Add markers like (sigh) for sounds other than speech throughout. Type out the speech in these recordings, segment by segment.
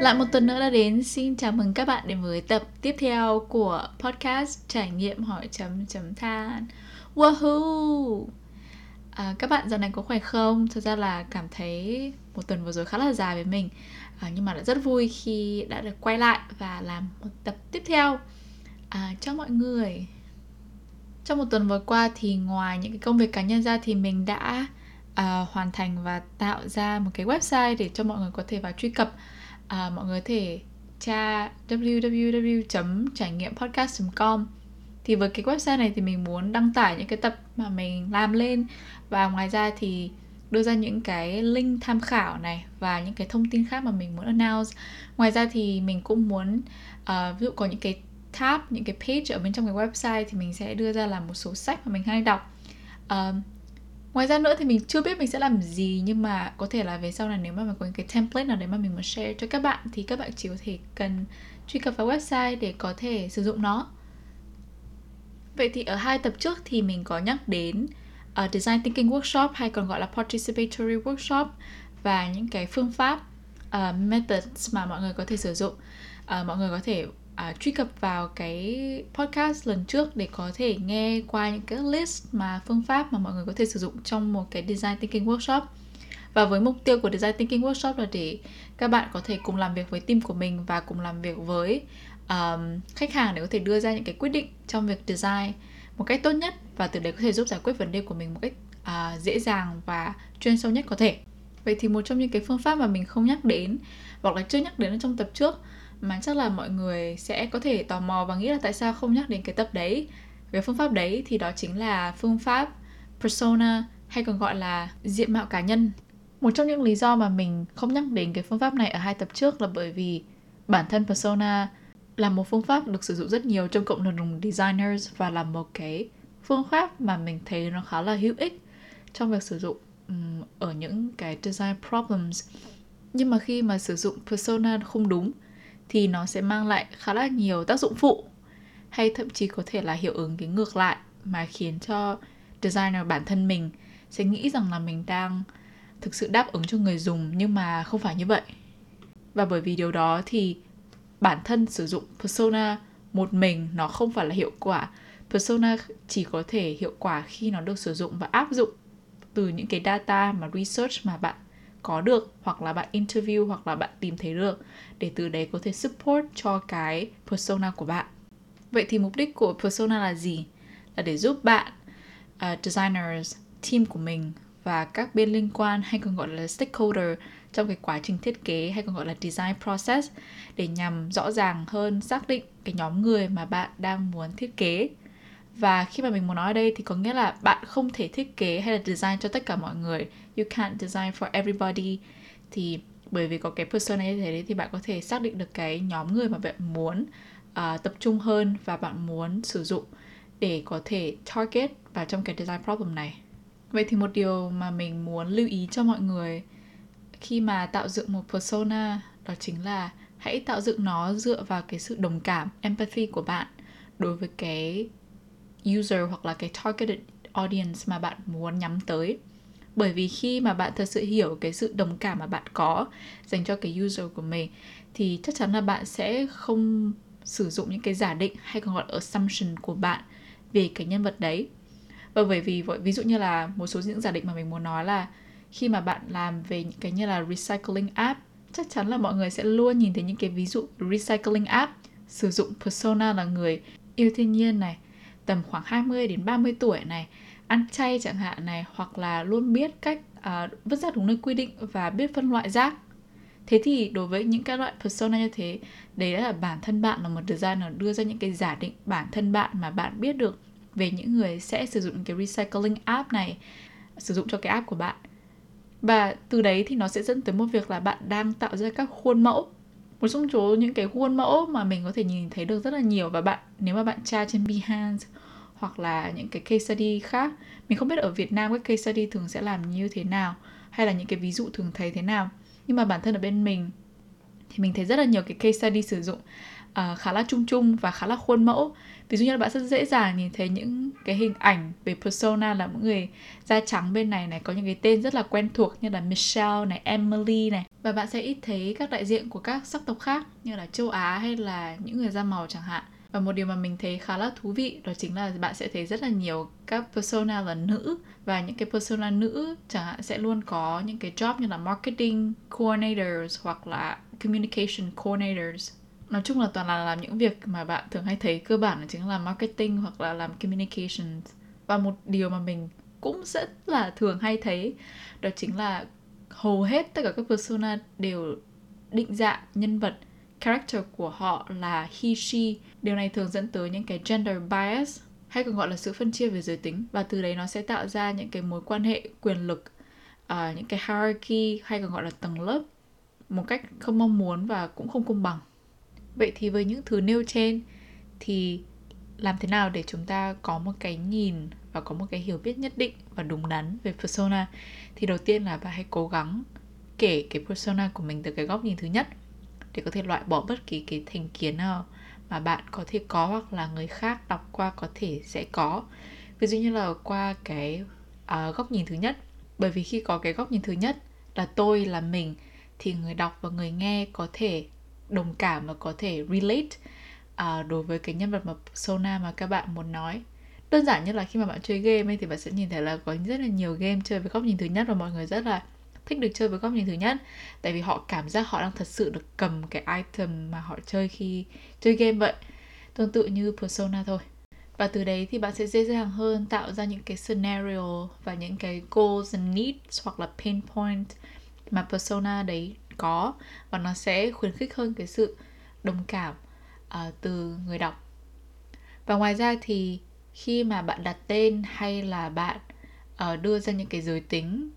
Lại một tuần nữa đã đến, xin chào mừng các bạn đến với tập tiếp theo của podcast trải nghiệm hỏi chấm chấm than. Woohoo! À, các bạn giờ này có khỏe không? Thật ra là cảm thấy một tuần vừa rồi khá là dài với mình à, Nhưng mà đã rất vui khi đã được quay lại và làm một tập tiếp theo à, cho mọi người Trong một tuần vừa qua thì ngoài những cái công việc cá nhân ra thì mình đã à, hoàn thành và tạo ra một cái website để cho mọi người có thể vào truy cập. À, mọi người có thể tra www trải nghiệm podcast com. Thì với cái website này thì mình muốn đăng tải những cái tập mà mình làm lên. Và ngoài ra thì đưa ra những cái link tham khảo này và những cái thông tin khác mà mình muốn announce. Ngoài ra thì mình cũng muốn uh, ví dụ có những cái tab những cái page ở bên trong cái website thì mình sẽ đưa ra là một số sách mà mình hay đọc. Uh, ngoài ra nữa thì mình chưa biết mình sẽ làm gì nhưng mà có thể là về sau này nếu mà mình có những cái template nào đấy mà mình muốn share cho các bạn thì các bạn chỉ có thể cần truy cập vào website để có thể sử dụng nó. Vậy thì ở hai tập trước thì mình có nhắc đến uh, design thinking workshop hay còn gọi là participatory workshop và những cái phương pháp uh, methods mà mọi người có thể sử dụng. Uh, mọi người có thể à, truy cập vào cái podcast lần trước để có thể nghe qua những cái list mà phương pháp mà mọi người có thể sử dụng trong một cái design thinking workshop. Và với mục tiêu của design thinking workshop là để các bạn có thể cùng làm việc với team của mình và cùng làm việc với um, khách hàng để có thể đưa ra những cái quyết định trong việc design một cách tốt nhất và từ đấy có thể giúp giải quyết vấn đề của mình một cách uh, dễ dàng và chuyên sâu nhất có thể. Vậy thì một trong những cái phương pháp mà mình không nhắc đến hoặc là chưa nhắc đến trong tập trước mà chắc là mọi người sẽ có thể tò mò và nghĩ là tại sao không nhắc đến cái tập đấy. Về phương pháp đấy thì đó chính là phương pháp persona hay còn gọi là diện mạo cá nhân. Một trong những lý do mà mình không nhắc đến cái phương pháp này ở hai tập trước là bởi vì bản thân persona là một phương pháp được sử dụng rất nhiều trong cộng đồng designers và là một cái phương pháp mà mình thấy nó khá là hữu ích trong việc sử dụng um, ở những cái design problems. Nhưng mà khi mà sử dụng persona không đúng thì nó sẽ mang lại khá là nhiều tác dụng phụ, hay thậm chí có thể là hiệu ứng cái ngược lại mà khiến cho designer bản thân mình sẽ nghĩ rằng là mình đang thực sự đáp ứng cho người dùng, nhưng mà không phải như vậy. Và bởi vì điều đó thì bản thân sử dụng persona một mình nó không phải là hiệu quả. Persona chỉ có thể hiệu quả khi nó được sử dụng và áp dụng từ những cái data mà research mà bạn có được hoặc là bạn interview hoặc là bạn tìm thấy được để từ đấy có thể support cho cái persona của bạn. Vậy thì mục đích của persona là gì? Là để giúp bạn uh, designers team của mình và các bên liên quan hay còn gọi là stakeholder trong cái quá trình thiết kế hay còn gọi là design process để nhằm rõ ràng hơn xác định cái nhóm người mà bạn đang muốn thiết kế và khi mà mình muốn nói ở đây thì có nghĩa là bạn không thể thiết kế hay là design cho tất cả mọi người. You can't design for everybody. Thì bởi vì có cái persona như thế thì bạn có thể xác định được cái nhóm người mà bạn muốn uh, tập trung hơn và bạn muốn sử dụng để có thể target vào trong cái design problem này. Vậy thì một điều mà mình muốn lưu ý cho mọi người khi mà tạo dựng một persona đó chính là hãy tạo dựng nó dựa vào cái sự đồng cảm empathy của bạn đối với cái user hoặc là cái targeted audience mà bạn muốn nhắm tới. Bởi vì khi mà bạn thật sự hiểu cái sự đồng cảm mà bạn có dành cho cái user của mình, thì chắc chắn là bạn sẽ không sử dụng những cái giả định hay còn gọi là assumption của bạn về cái nhân vật đấy. Và bởi vì ví dụ như là một số những giả định mà mình muốn nói là khi mà bạn làm về những cái như là recycling app, chắc chắn là mọi người sẽ luôn nhìn thấy những cái ví dụ recycling app sử dụng persona là người. Yêu thiên nhiên này tầm khoảng 20 đến 30 tuổi này ăn chay chẳng hạn này hoặc là luôn biết cách à, vứt rác đúng nơi quy định và biết phân loại rác. Thế thì đối với những cái loại persona như thế đấy là bản thân bạn là một designer đưa ra những cái giả định bản thân bạn mà bạn biết được về những người sẽ sử dụng cái recycling app này sử dụng cho cái app của bạn. Và từ đấy thì nó sẽ dẫn tới một việc là bạn đang tạo ra các khuôn mẫu. Một trong số những cái khuôn mẫu mà mình có thể nhìn thấy được rất là nhiều và bạn nếu mà bạn tra trên Behance hoặc là những cái case study khác. Mình không biết ở Việt Nam các case study thường sẽ làm như thế nào hay là những cái ví dụ thường thấy thế nào. Nhưng mà bản thân ở bên mình thì mình thấy rất là nhiều cái case study sử dụng uh, khá là chung chung và khá là khuôn mẫu. Ví dụ như là bạn rất dễ dàng nhìn thấy những cái hình ảnh về persona là những người da trắng bên này này có những cái tên rất là quen thuộc như là Michelle này, Emily này. Và bạn sẽ ít thấy các đại diện của các sắc tộc khác như là châu Á hay là những người da màu chẳng hạn và một điều mà mình thấy khá là thú vị đó chính là bạn sẽ thấy rất là nhiều các persona là nữ. Và những cái persona nữ chẳng hạn sẽ luôn có những cái job như là marketing coordinators hoặc là communication coordinators. Nói chung là toàn là làm những việc mà bạn thường hay thấy cơ bản là chính là marketing hoặc là làm communications. Và một điều mà mình cũng rất là thường hay thấy đó chính là hầu hết tất cả các persona đều định dạng nhân vật character của họ là he she. Điều này thường dẫn tới những cái gender bias hay còn gọi là sự phân chia về giới tính. Và từ đấy nó sẽ tạo ra những cái mối quan hệ quyền lực uh, những cái hierarchy hay còn gọi là tầng lớp một cách không mong muốn và cũng không công bằng. Vậy thì với những thứ nêu trên thì làm thế nào để chúng ta có một cái nhìn và có một cái hiểu biết nhất định và đúng đắn về persona? Thì đầu tiên là bạn hãy cố gắng kể cái persona của mình từ cái góc nhìn thứ nhất để có thể loại bỏ bất kỳ cái thành kiến nào mà bạn có thể có hoặc là người khác đọc qua có thể sẽ có. Ví dụ như là qua cái uh, góc nhìn thứ nhất. Bởi vì khi có cái góc nhìn thứ nhất là tôi là mình thì người đọc và người nghe có thể đồng cảm và có thể relate uh, đối với cái nhân vật mà persona mà các bạn muốn nói. Đơn giản như là khi mà bạn chơi game ấy thì bạn sẽ nhìn thấy là có rất là nhiều game chơi với góc nhìn thứ nhất và mọi người rất là thích được chơi với góc nhìn thứ nhất. Tại vì họ cảm giác họ đang thật sự được cầm cái item mà họ chơi khi chơi game vậy. Tương tự như persona thôi. Và từ đấy thì bạn sẽ dễ dàng hơn tạo ra những cái scenario và những cái goals and needs hoặc là pain point mà persona đấy có. Và nó sẽ khuyến khích hơn cái sự đồng cảm uh, từ người đọc. Và ngoài ra thì khi mà bạn đặt tên hay là bạn uh, đưa ra những cái giới tính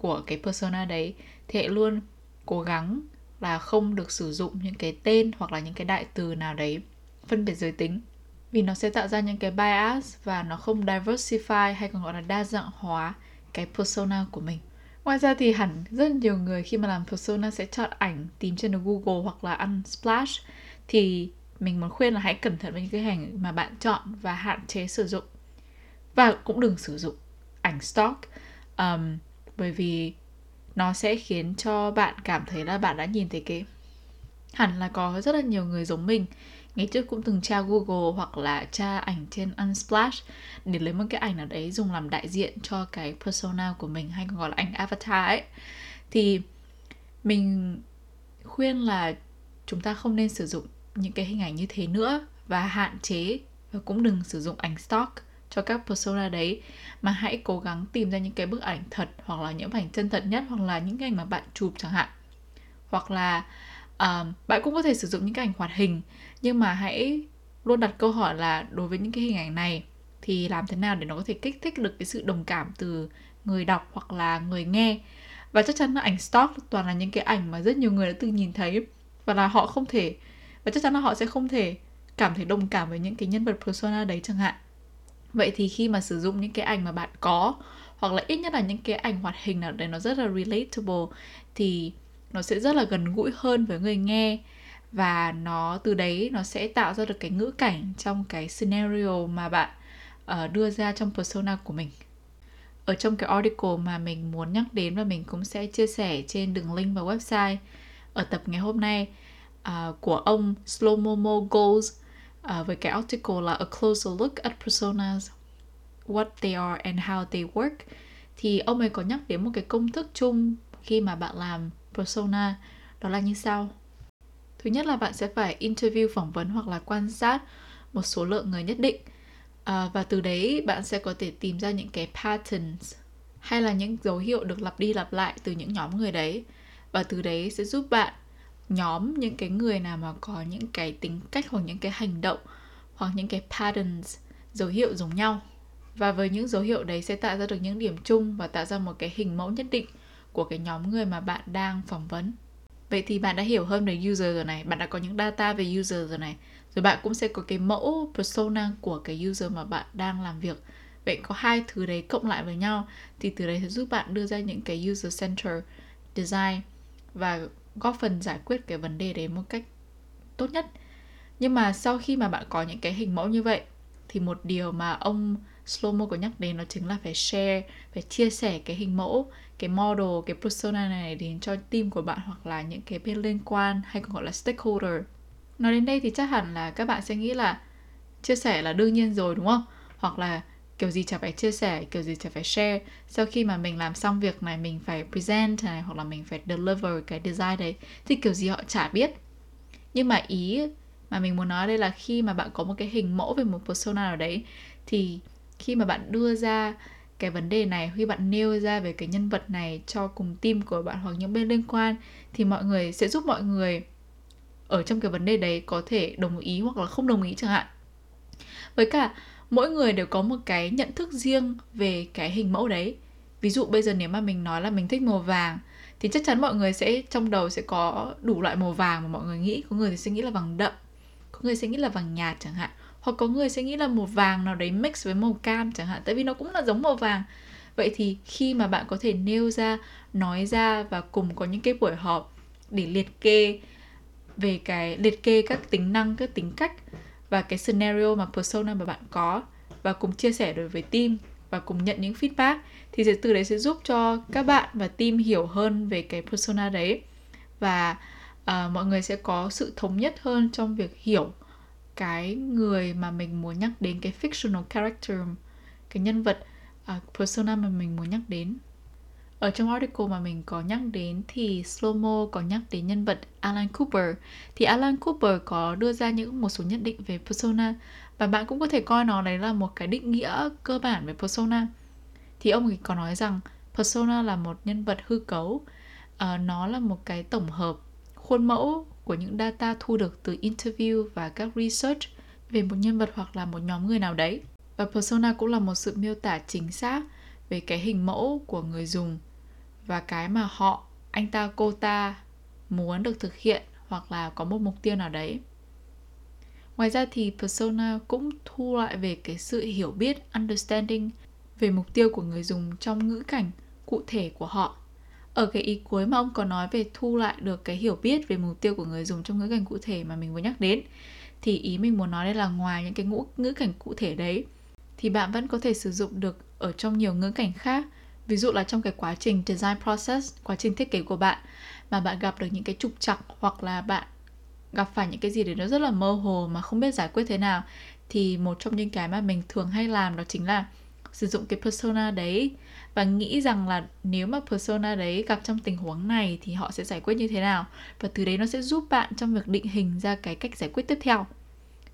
của cái persona đấy thì hãy luôn cố gắng là không được sử dụng những cái tên hoặc là những cái đại từ nào đấy phân biệt giới tính. Vì nó sẽ tạo ra những cái bias và nó không diversify hay còn gọi là đa dạng hóa cái persona của mình. Ngoài ra thì hẳn rất nhiều người khi mà làm persona sẽ chọn ảnh tìm trên được Google hoặc là ăn splash thì mình muốn khuyên là hãy cẩn thận với những cái hình mà bạn chọn và hạn chế sử dụng. Và cũng đừng sử dụng ảnh stock. Um, bởi vì nó sẽ khiến cho bạn cảm thấy là bạn đã nhìn thấy cái, hẳn là có rất là nhiều người giống mình. Ngày trước cũng từng tra Google hoặc là tra ảnh trên Unsplash để lấy một cái ảnh nào đấy dùng làm đại diện cho cái persona của mình hay còn gọi là ảnh avatar ấy. Thì mình khuyên là chúng ta không nên sử dụng những cái hình ảnh như thế nữa và hạn chế và cũng đừng sử dụng ảnh stock cho các persona đấy. Mà hãy cố gắng tìm ra những cái bức ảnh thật hoặc là những ảnh chân thật nhất hoặc là những cái ảnh mà bạn chụp chẳng hạn. Hoặc là uh, bạn cũng có thể sử dụng những cái ảnh hoạt hình. Nhưng mà hãy luôn đặt câu hỏi là đối với những cái hình ảnh này thì làm thế nào để nó có thể kích thích được cái sự đồng cảm từ người đọc hoặc là người nghe? Và chắc chắn là ảnh stock toàn là những cái ảnh mà rất nhiều người đã từng nhìn thấy. Và là họ không thể và chắc chắn là họ sẽ không thể cảm thấy đồng cảm với những cái nhân vật persona đấy chẳng hạn vậy thì khi mà sử dụng những cái ảnh mà bạn có hoặc là ít nhất là những cái ảnh hoạt hình nào đấy nó rất là relatable thì nó sẽ rất là gần gũi hơn với người nghe. Và nó từ đấy nó sẽ tạo ra được cái ngữ cảnh trong cái scenario mà bạn uh, đưa ra trong persona của mình. Ở trong cái article mà mình muốn nhắc đến và mình cũng sẽ chia sẻ trên đường link và website ở tập ngày hôm nay uh, của ông Slomomo Goals uh, với cái article là A Closer Look at Personas What They Are and How They Work. Thì ông ấy có nhắc đến một cái công thức chung khi mà bạn làm persona đó là như sau. Thứ nhất là bạn sẽ phải interview phỏng vấn hoặc là quan sát một số lượng người nhất định. À, và từ đấy bạn sẽ có thể tìm ra những cái patterns hay là những dấu hiệu được lặp đi lặp lại từ những nhóm người đấy. Và từ đấy sẽ giúp bạn nhóm những cái người nào mà có những cái tính cách hoặc những cái hành động hoặc những cái patterns, dấu hiệu giống nhau. Và với những dấu hiệu đấy sẽ tạo ra được những điểm chung và tạo ra một cái hình mẫu nhất định của cái nhóm người mà bạn đang phỏng vấn. Vậy thì bạn đã hiểu hơn về user rồi này. Bạn đã có những data về user rồi này. Rồi bạn cũng sẽ có cái mẫu persona của cái user mà bạn đang làm việc. Vậy có hai thứ đấy cộng lại với nhau thì từ đấy sẽ giúp bạn đưa ra những cái user center design và góp phần giải quyết cái vấn đề đấy một cách tốt nhất nhưng mà sau khi mà bạn có những cái hình mẫu như vậy thì một điều mà ông Slomo có nhắc đến đó chính là phải share, phải chia sẻ cái hình mẫu, cái model, cái persona này đến cho team của bạn hoặc là những cái bên liên quan hay còn gọi là stakeholder. Nói đến đây thì chắc hẳn là các bạn sẽ nghĩ là chia sẻ là đương nhiên rồi đúng không? Hoặc là kiểu gì chả phải chia sẻ, kiểu gì chả phải share. Sau khi mà mình làm xong việc này mình phải present này hoặc là mình phải deliver cái design đấy thì kiểu gì họ chả biết. Nhưng mà ý mà mình muốn nói đây là khi mà bạn có một cái hình mẫu về một persona nào đấy thì khi mà bạn đưa ra cái vấn đề này khi bạn nêu ra về cái nhân vật này cho cùng team của bạn hoặc những bên liên quan thì mọi người sẽ giúp mọi người ở trong cái vấn đề đấy có thể đồng ý hoặc là không đồng ý chẳng hạn với cả mỗi người đều có một cái nhận thức riêng về cái hình mẫu đấy. Ví dụ bây giờ nếu mà mình nói là mình thích màu vàng, thì chắc chắn mọi người sẽ, trong đầu sẽ có đủ loại màu vàng mà mọi người nghĩ. Có người thì sẽ nghĩ là vàng đậm, có người sẽ nghĩ là vàng nhạt chẳng hạn, hoặc có người sẽ nghĩ là màu vàng nào đấy mix với màu cam chẳng hạn, tại vì nó cũng là giống màu vàng. Vậy thì khi mà bạn có thể nêu ra, nói ra và cùng có những cái buổi họp để liệt kê về cái, liệt kê các tính năng, các tính cách và cái scenario mà persona mà bạn có và cùng chia sẻ đối với team và cùng nhận những feedback thì sẽ từ đấy sẽ giúp cho các bạn và team hiểu hơn về cái persona đấy. Và uh, mọi người sẽ có sự thống nhất hơn trong việc hiểu cái người mà mình muốn nhắc đến cái fictional character cái nhân vật uh, persona mà mình muốn nhắc đến ở trong article mà mình có nhắc đến thì Slomo có nhắc đến nhân vật Alan Cooper. Thì Alan Cooper có đưa ra những một số nhận định về persona và bạn cũng có thể coi nó đấy là một cái định nghĩa cơ bản về persona. Thì ông ấy có nói rằng persona là một nhân vật hư cấu. Uh, nó là một cái tổng hợp khuôn mẫu của những data thu được từ interview và các research về một nhân vật hoặc là một nhóm người nào đấy. Và persona cũng là một sự miêu tả chính xác về cái hình mẫu của người dùng và cái mà họ, anh ta, cô ta muốn được thực hiện hoặc là có một mục tiêu nào đấy. Ngoài ra thì persona cũng thu lại về cái sự hiểu biết, understanding về mục tiêu của người dùng trong ngữ cảnh cụ thể của họ ở cái ý cuối mà ông có nói về thu lại được cái hiểu biết về mục tiêu của người dùng trong ngữ cảnh cụ thể mà mình vừa nhắc đến thì ý mình muốn nói đây là ngoài những cái ngữ ngữ cảnh cụ thể đấy thì bạn vẫn có thể sử dụng được ở trong nhiều ngữ cảnh khác ví dụ là trong cái quá trình design process, quá trình thiết kế của bạn, mà bạn gặp được những cái trục trặc hoặc là bạn gặp phải những cái gì đấy nó rất là mơ hồ mà không biết giải quyết thế nào, thì một trong những cái mà mình thường hay làm đó chính là sử dụng cái persona đấy. Và nghĩ rằng là nếu mà persona đấy gặp trong tình huống này thì họ sẽ giải quyết như thế nào? Và từ đấy nó sẽ giúp bạn trong việc định hình ra cái cách giải quyết tiếp theo.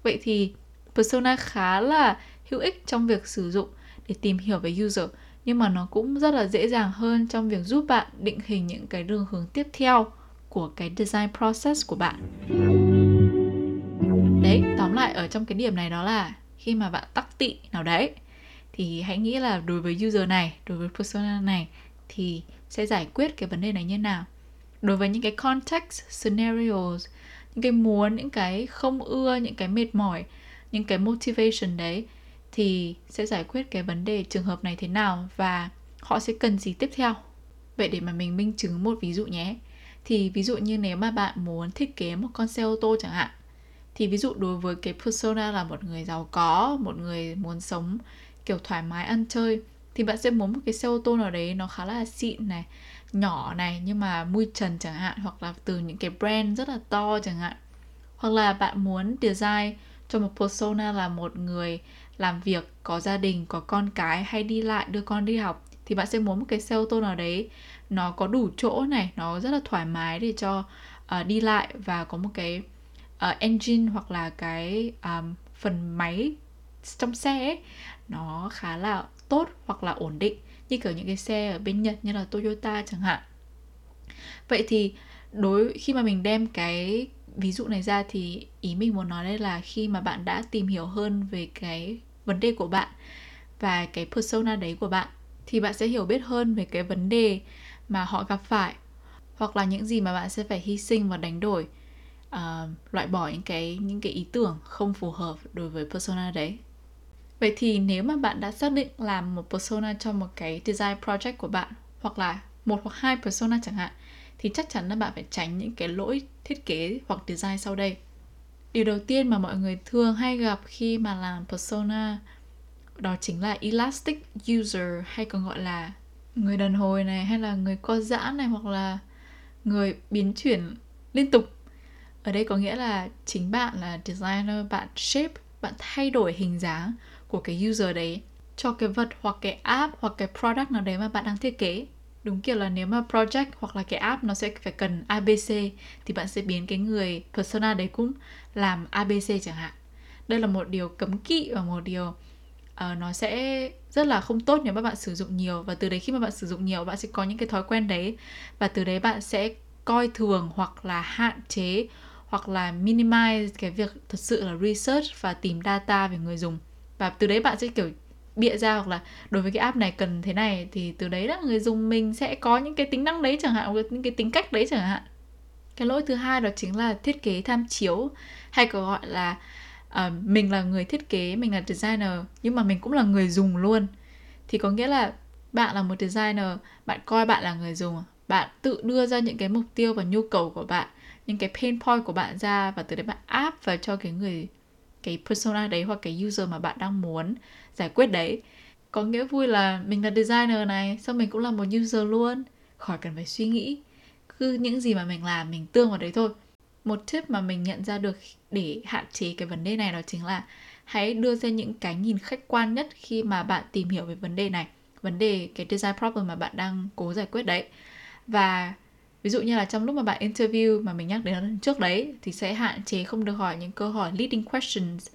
Vậy thì persona khá là hữu ích trong việc sử dụng để tìm hiểu về user nhưng mà nó cũng rất là dễ dàng hơn trong việc giúp bạn định hình những cái đường hướng tiếp theo của cái design process của bạn. Đấy, tóm lại ở trong cái điểm này đó là khi mà bạn tắc tị nào đấy, thì hãy nghĩ là đối với user này, đối với persona này thì sẽ giải quyết cái vấn đề này như nào. Đối với những cái context, scenarios, những cái muốn, những cái không ưa, những cái mệt mỏi, những cái motivation đấy thì sẽ giải quyết cái vấn đề trường hợp này thế nào và họ sẽ cần gì tiếp theo? Vậy để mà mình minh chứng một ví dụ nhé. Thì ví dụ như nếu mà bạn muốn thiết kế một con xe ô tô chẳng hạn, thì ví dụ đối với cái persona là một người giàu có, một người muốn sống kiểu thoải mái, ăn chơi, thì bạn sẽ muốn một cái xe ô tô nào đấy nó khá là xịn này, nhỏ này, nhưng mà mui trần chẳng hạn, hoặc là từ những cái brand rất là to chẳng hạn. Hoặc là bạn muốn design cho một persona là một người làm việc có gia đình có con cái hay đi lại đưa con đi học thì bạn sẽ muốn một cái xe ô tô nào đấy nó có đủ chỗ này nó rất là thoải mái để cho uh, đi lại và có một cái uh, engine hoặc là cái um, phần máy trong xe ấy, nó khá là tốt hoặc là ổn định như kiểu những cái xe ở bên Nhật như là Toyota chẳng hạn. Vậy thì đối khi mà mình đem cái ví dụ này ra thì ý mình muốn nói đây là khi mà bạn đã tìm hiểu hơn về cái vấn đề của bạn và cái persona đấy của bạn thì bạn sẽ hiểu biết hơn về cái vấn đề mà họ gặp phải hoặc là những gì mà bạn sẽ phải hy sinh và đánh đổi uh, loại bỏ những cái những cái ý tưởng không phù hợp đối với persona đấy. Vậy thì nếu mà bạn đã xác định làm một persona cho một cái design project của bạn hoặc là một hoặc hai persona chẳng hạn thì chắc chắn là bạn phải tránh những cái lỗi thiết kế hoặc design sau đây. điều đầu tiên mà mọi người thường hay gặp khi mà làm persona đó chính là elastic user hay còn gọi là người đàn hồi này, hay là người co giãn này, hoặc là người biến chuyển liên tục ở đây có nghĩa là chính bạn là designer, bạn shape, bạn thay đổi hình dáng của cái user đấy cho cái vật hoặc cái app hoặc cái product nào đấy mà bạn đang thiết kế đúng kiểu là nếu mà project hoặc là cái app nó sẽ phải cần abc thì bạn sẽ biến cái người persona đấy cũng làm abc chẳng hạn. Đây là một điều cấm kỵ và một điều uh, nó sẽ rất là không tốt nếu mà bạn sử dụng nhiều. Và từ đấy khi mà bạn sử dụng nhiều bạn sẽ có những cái thói quen đấy. Và từ đấy bạn sẽ coi thường hoặc là hạn chế hoặc là minimize cái việc thật sự là research và tìm data về người dùng. Và từ đấy bạn sẽ kiểu bịa ra hoặc là đối với cái app này cần thế này thì từ đấy là người dùng mình sẽ có những cái tính năng đấy chẳng hạn những cái tính cách đấy chẳng hạn. Cái lỗi thứ hai đó chính là thiết kế tham chiếu hay còn gọi là uh, mình là người thiết kế mình là designer nhưng mà mình cũng là người dùng luôn. Thì có nghĩa là bạn là một designer bạn coi bạn là người dùng bạn tự đưa ra những cái mục tiêu và nhu cầu của bạn những cái pain point của bạn ra và từ đấy bạn áp vào cho cái người cái persona đấy hoặc cái user mà bạn đang muốn giải quyết đấy. Có nghĩa vui là mình là designer này, xong mình cũng là một user luôn. Khỏi cần phải suy nghĩ, cứ những gì mà mình làm, mình tương vào đấy thôi. Một tip mà mình nhận ra được để hạn chế cái vấn đề này đó chính là hãy đưa ra những cái nhìn khách quan nhất khi mà bạn tìm hiểu về vấn đề này, vấn đề cái design problem mà bạn đang cố giải quyết đấy. Và ví dụ như là trong lúc mà bạn interview mà mình nhắc đến lần trước đấy thì sẽ hạn chế không được hỏi những câu hỏi leading questions.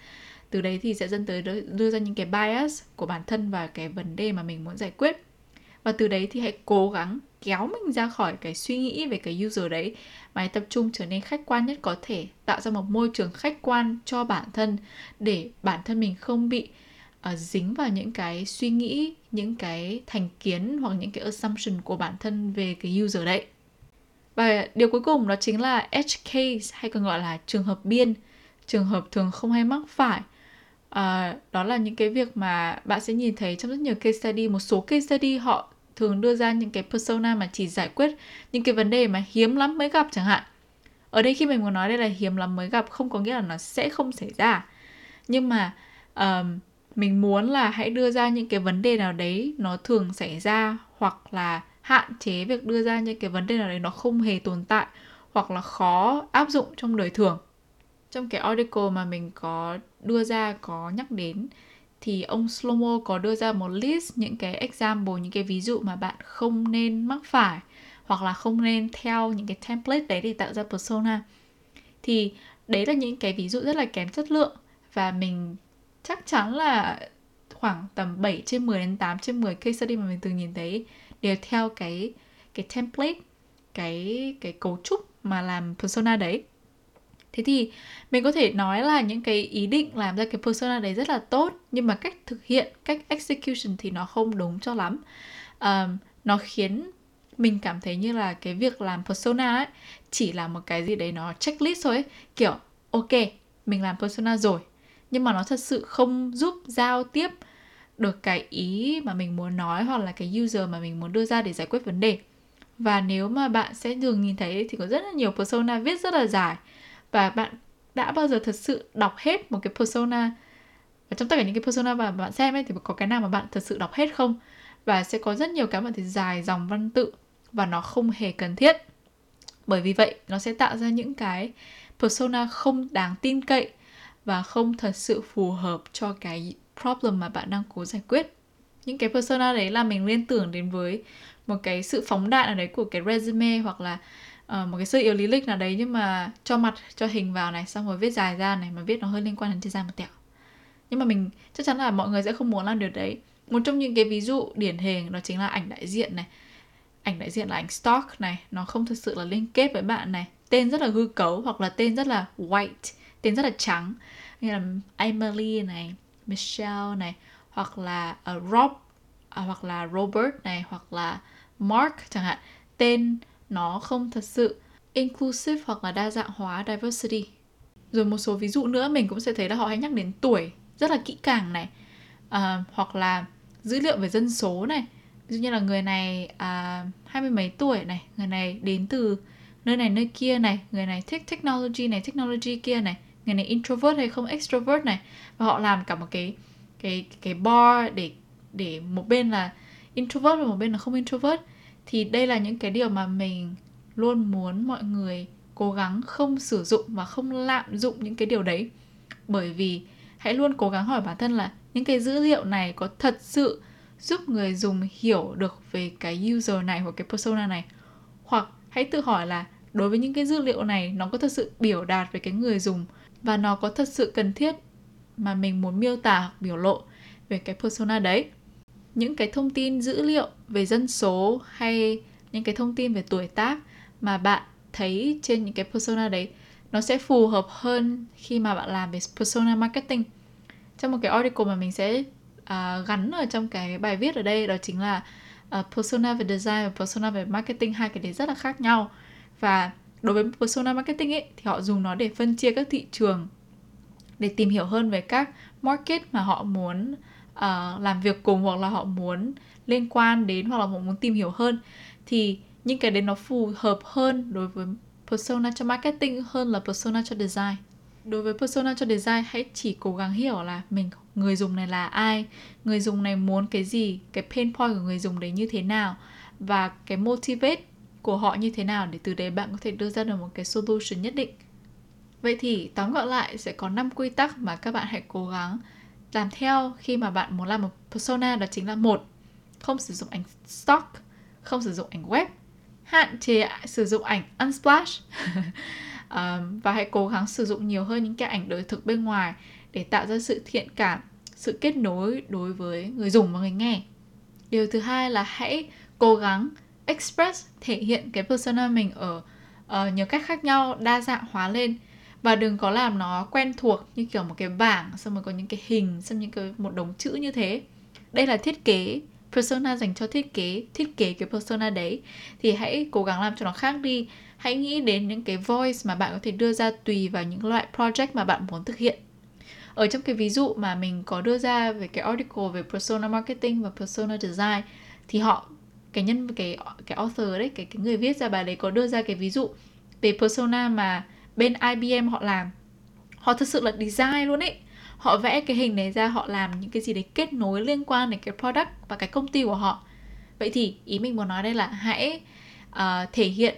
Từ đấy thì sẽ dẫn tới đưa ra những cái bias của bản thân và cái vấn đề mà mình muốn giải quyết. Và từ đấy thì hãy cố gắng kéo mình ra khỏi cái suy nghĩ về cái user đấy mà hãy tập trung trở nên khách quan nhất có thể tạo ra một môi trường khách quan cho bản thân để bản thân mình không bị uh, dính vào những cái suy nghĩ những cái thành kiến hoặc những cái assumption của bản thân về cái user đấy và điều cuối cùng đó chính là edge case hay còn gọi là trường hợp biên trường hợp thường không hay mắc phải. À, đó là những cái việc mà bạn sẽ nhìn thấy trong rất nhiều case study. Một số case study họ thường đưa ra những cái persona mà chỉ giải quyết những cái vấn đề mà hiếm lắm mới gặp chẳng hạn. Ở đây khi mình muốn nói đây là hiếm lắm mới gặp không có nghĩa là nó sẽ không xảy ra. Nhưng mà um, mình muốn là hãy đưa ra những cái vấn đề nào đấy nó thường xảy ra hoặc là hạn chế việc đưa ra những cái vấn đề nào đấy nó không hề tồn tại hoặc là khó áp dụng trong đời thường. Trong cái article mà mình có đưa ra, có nhắc đến, thì ông Slomo có đưa ra một list những cái example, những cái ví dụ mà bạn không nên mắc phải hoặc là không nên theo những cái template đấy để tạo ra persona. Thì đấy là những cái ví dụ rất là kém chất lượng và mình chắc chắn là khoảng tầm 7 trên 10 đến 8 trên 10 case study mà mình từng nhìn thấy đều theo cái cái template cái cái cấu trúc mà làm persona đấy thế thì mình có thể nói là những cái ý định làm ra cái persona đấy rất là tốt nhưng mà cách thực hiện cách execution thì nó không đúng cho lắm um, nó khiến mình cảm thấy như là cái việc làm persona ấy chỉ là một cái gì đấy nó checklist thôi ấy. kiểu ok mình làm persona rồi nhưng mà nó thật sự không giúp giao tiếp được cái ý mà mình muốn nói hoặc là cái user mà mình muốn đưa ra để giải quyết vấn đề. Và nếu mà bạn sẽ thường nhìn thấy thì có rất là nhiều persona viết rất là dài. Và bạn đã bao giờ thật sự đọc hết một cái persona? Và trong tất cả những cái persona mà bạn xem ấy thì có cái nào mà bạn thật sự đọc hết không? Và sẽ có rất nhiều cái bạn thấy dài dòng văn tự và nó không hề cần thiết. Bởi vì vậy, nó sẽ tạo ra những cái persona không đáng tin cậy và không thật sự phù hợp cho cái problem mà bạn đang cố giải quyết. Những cái persona đấy là mình liên tưởng đến với một cái sự phóng đại nào đấy của cái resume hoặc là uh, một cái sự yếu lý lịch nào đấy nhưng mà cho mặt cho hình vào này xong rồi viết dài ra này mà viết nó hơi liên quan đến design một tẹo. Nhưng mà mình chắc chắn là mọi người sẽ không muốn làm điều đấy. Một trong những cái ví dụ điển hình đó chính là ảnh đại diện này. Ảnh đại diện là ảnh stock này nó không thực sự là liên kết với bạn này. Tên rất là hư cấu hoặc là tên rất là white tên rất là trắng. Như là Emily này Michelle này hoặc là uh, Rob uh, hoặc là Robert này hoặc là Mark chẳng hạn. Tên nó không thật sự inclusive hoặc là đa dạng hóa diversity. Rồi một số ví dụ nữa mình cũng sẽ thấy là họ hay nhắc đến tuổi rất là kỹ càng này. Uh, hoặc là dữ liệu về dân số này. Ví dụ như là người này à, hai mươi mấy tuổi này người này đến từ nơi này nơi kia này người này thích technology này technology kia này người này introvert hay không extrovert này. Và họ làm cả một cái cái cái bar để để một bên là introvert và một bên là không introvert. Thì đây là những cái điều mà mình luôn muốn mọi người cố gắng không sử dụng và không lạm dụng những cái điều đấy. Bởi vì hãy luôn cố gắng hỏi bản thân là những cái dữ liệu này có thật sự giúp người dùng hiểu được về cái user này hoặc cái persona này? Hoặc hãy tự hỏi là đối với những cái dữ liệu này nó có thật sự biểu đạt về cái người dùng và nó có thật sự cần thiết mà mình muốn miêu tả hoặc biểu lộ về cái persona đấy. Những cái thông tin dữ liệu về dân số hay những cái thông tin về tuổi tác mà bạn thấy trên những cái persona đấy nó sẽ phù hợp hơn khi mà bạn làm về persona marketing. Trong một cái article mà mình sẽ uh, gắn ở trong cái bài viết ở đây đó chính là uh, persona về design và persona về marketing hai cái đấy rất là khác nhau. Và đối với persona marketing ấy thì họ dùng nó để phân chia các thị trường để tìm hiểu hơn về các market mà họ muốn uh, làm việc cùng hoặc là họ muốn liên quan đến hoặc là họ muốn tìm hiểu hơn. Thì những cái đấy nó phù hợp hơn đối với persona cho marketing hơn là persona cho design. Đối với persona cho design hãy chỉ cố gắng hiểu là mình người dùng này là ai người dùng này muốn cái gì cái pain point của người dùng đấy như thế nào và cái motivate của họ như thế nào để từ đấy bạn có thể đưa ra được một cái solution nhất định? Vậy thì tóm gọn lại sẽ có 5 quy tắc mà các bạn hãy cố gắng làm theo khi mà bạn muốn làm một persona đó chính là một không sử dụng ảnh stock không sử dụng ảnh web hạn chế sử dụng ảnh unsplash. (laughs) Um, và hãy cố gắng sử dụng nhiều hơn những cái ảnh đời thực bên ngoài để tạo ra sự thiện cảm sự kết nối đối với người dùng và người nghe. Điều thứ hai là hãy cố gắng express thể hiện cái persona mình ở uh, nhiều cách khác nhau đa dạng hóa lên. Và đừng có làm nó quen thuộc như kiểu một cái bảng xong rồi có những cái hình xong những cái một đống chữ như thế. Đây là thiết kế persona dành cho thiết kế thiết kế cái persona đấy. Thì hãy cố gắng làm cho nó khác đi. Hãy nghĩ đến những cái voice mà bạn có thể đưa ra tùy vào những loại project mà bạn muốn thực hiện. Ở trong cái ví dụ mà mình có đưa ra về cái article về persona marketing và persona design thì họ cái nhân cái cái author đấy cái cái người viết ra bài đấy có đưa ra cái ví dụ về persona mà bên IBM họ làm. Họ thực sự là design luôn ấy. Họ vẽ cái hình này ra họ làm những cái gì đấy kết nối liên quan đến cái product và cái công ty của họ. Vậy thì ý mình muốn nói đây là hãy uh, thể hiện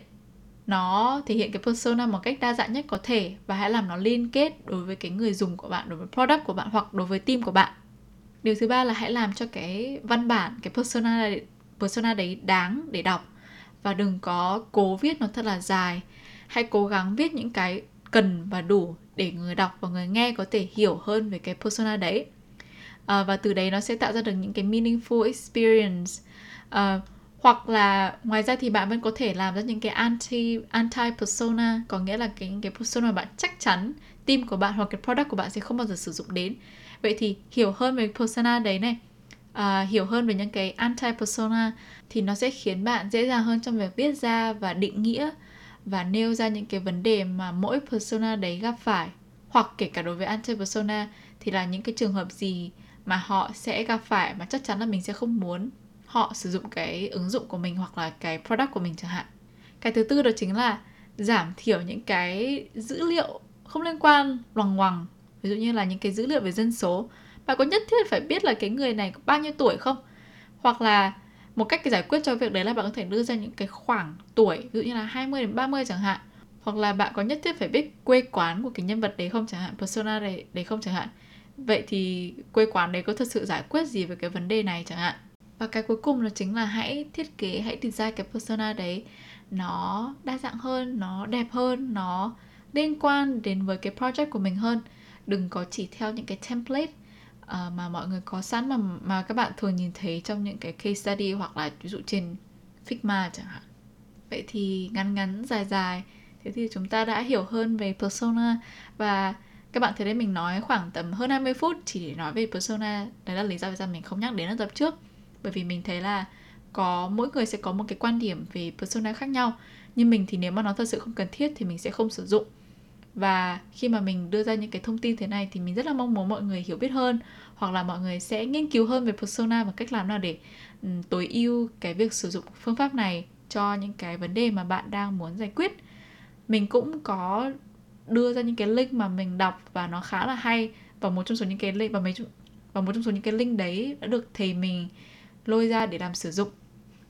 nó thể hiện cái persona một cách đa dạng nhất có thể và hãy làm nó liên kết đối với cái người dùng của bạn đối với product của bạn hoặc đối với team của bạn. Điều thứ ba là hãy làm cho cái văn bản cái persona persona đấy đáng để đọc. Và đừng có cố viết nó thật là dài. Hãy cố gắng viết những cái cần và đủ để người đọc và người nghe có thể hiểu hơn về cái persona đấy. À, và từ đấy nó sẽ tạo ra được những cái meaningful experience. À, hoặc là ngoài ra thì bạn vẫn có thể làm ra những cái anti anti persona có nghĩa là cái cái persona mà bạn chắc chắn team của bạn hoặc cái product của bạn sẽ không bao giờ sử dụng đến. Vậy thì hiểu hơn về persona đấy này uh, hiểu hơn về những cái anti persona thì nó sẽ khiến bạn dễ dàng hơn trong việc viết ra và định nghĩa và nêu ra những cái vấn đề mà mỗi persona đấy gặp phải. Hoặc kể cả đối với anti persona thì là những cái trường hợp gì mà họ sẽ gặp phải mà chắc chắn là mình sẽ không muốn họ sử dụng cái ứng dụng của mình hoặc là cái product của mình chẳng hạn. Cái thứ tư đó chính là giảm thiểu những cái dữ liệu không liên quan loằng ngoằng. Ví dụ như là những cái dữ liệu về dân số bạn có nhất thiết phải biết là cái người này có bao nhiêu tuổi không? Hoặc là một cách giải quyết cho việc đấy là bạn có thể đưa ra những cái khoảng tuổi ví dụ như là 20 đến 30 chẳng hạn. Hoặc là bạn có nhất thiết phải biết quê quán của cái nhân vật đấy không chẳng hạn persona đấy, đấy không chẳng hạn. Vậy thì quê quán đấy có thật sự giải quyết gì về cái vấn đề này chẳng hạn? Và cái cuối cùng là chính là hãy thiết kế hãy design cái persona đấy. Nó đa dạng hơn nó đẹp hơn nó liên quan đến với cái project của mình hơn. Đừng có chỉ theo những cái template Ờ, mà mọi người có sẵn mà mà các bạn thường nhìn thấy trong những cái case study hoặc là ví dụ trên Figma chẳng hạn. Vậy thì ngắn ngắn, dài dài. Thế thì chúng ta đã hiểu hơn về persona. Và các bạn thấy đấy, mình nói khoảng tầm hơn 20 phút chỉ để nói về persona. Đấy là lý do vì sao mình không nhắc đến ở tập trước. Bởi vì mình thấy là có, mỗi người sẽ có một cái quan điểm về persona khác nhau. Nhưng mình thì nếu mà nó thật sự không cần thiết thì mình sẽ không sử dụng và khi mà mình đưa ra những cái thông tin thế này thì mình rất là mong muốn mọi người hiểu biết hơn hoặc là mọi người sẽ nghiên cứu hơn về persona và cách làm nào để um, tối ưu cái việc sử dụng phương pháp này cho những cái vấn đề mà bạn đang muốn giải quyết mình cũng có đưa ra những cái link mà mình đọc và nó khá là hay và một trong số những cái link và mấy và một trong số những cái link đấy đã được thầy mình lôi ra để làm sử dụng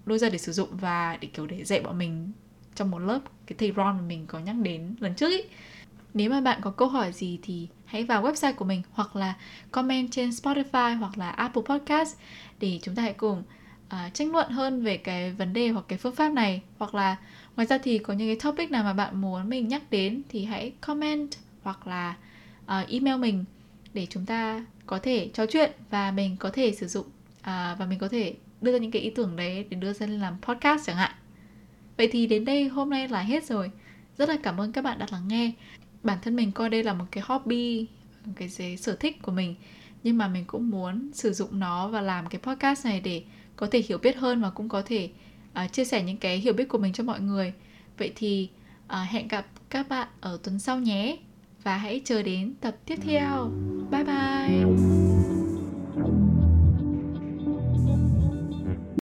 lôi ra để sử dụng và để kiểu để dạy bọn mình trong một lớp cái thầy Ron mà mình có nhắc đến lần trước ý. Nếu mà bạn có câu hỏi gì thì hãy vào website của mình hoặc là comment trên Spotify hoặc là Apple Podcast để chúng ta hãy cùng uh, tranh luận hơn về cái vấn đề hoặc cái phương pháp này. Hoặc là ngoài ra thì có những cái topic nào mà bạn muốn mình nhắc đến thì hãy comment hoặc là uh, email mình để chúng ta có thể trò chuyện và mình có thể sử dụng uh, và mình có thể đưa ra những cái ý tưởng đấy để đưa ra làm podcast chẳng hạn. Vậy thì đến đây hôm nay là hết rồi. Rất là cảm ơn các bạn đã lắng nghe bản thân mình coi đây là một cái hobby một cái sở thích của mình. Nhưng mà mình cũng muốn sử dụng nó và làm cái podcast này để có thể hiểu biết hơn và cũng có thể uh, chia sẻ những cái hiểu biết của mình cho mọi người. Vậy thì uh, hẹn gặp các bạn ở tuần sau nhé và hãy chờ đến tập tiếp theo. Bye bye!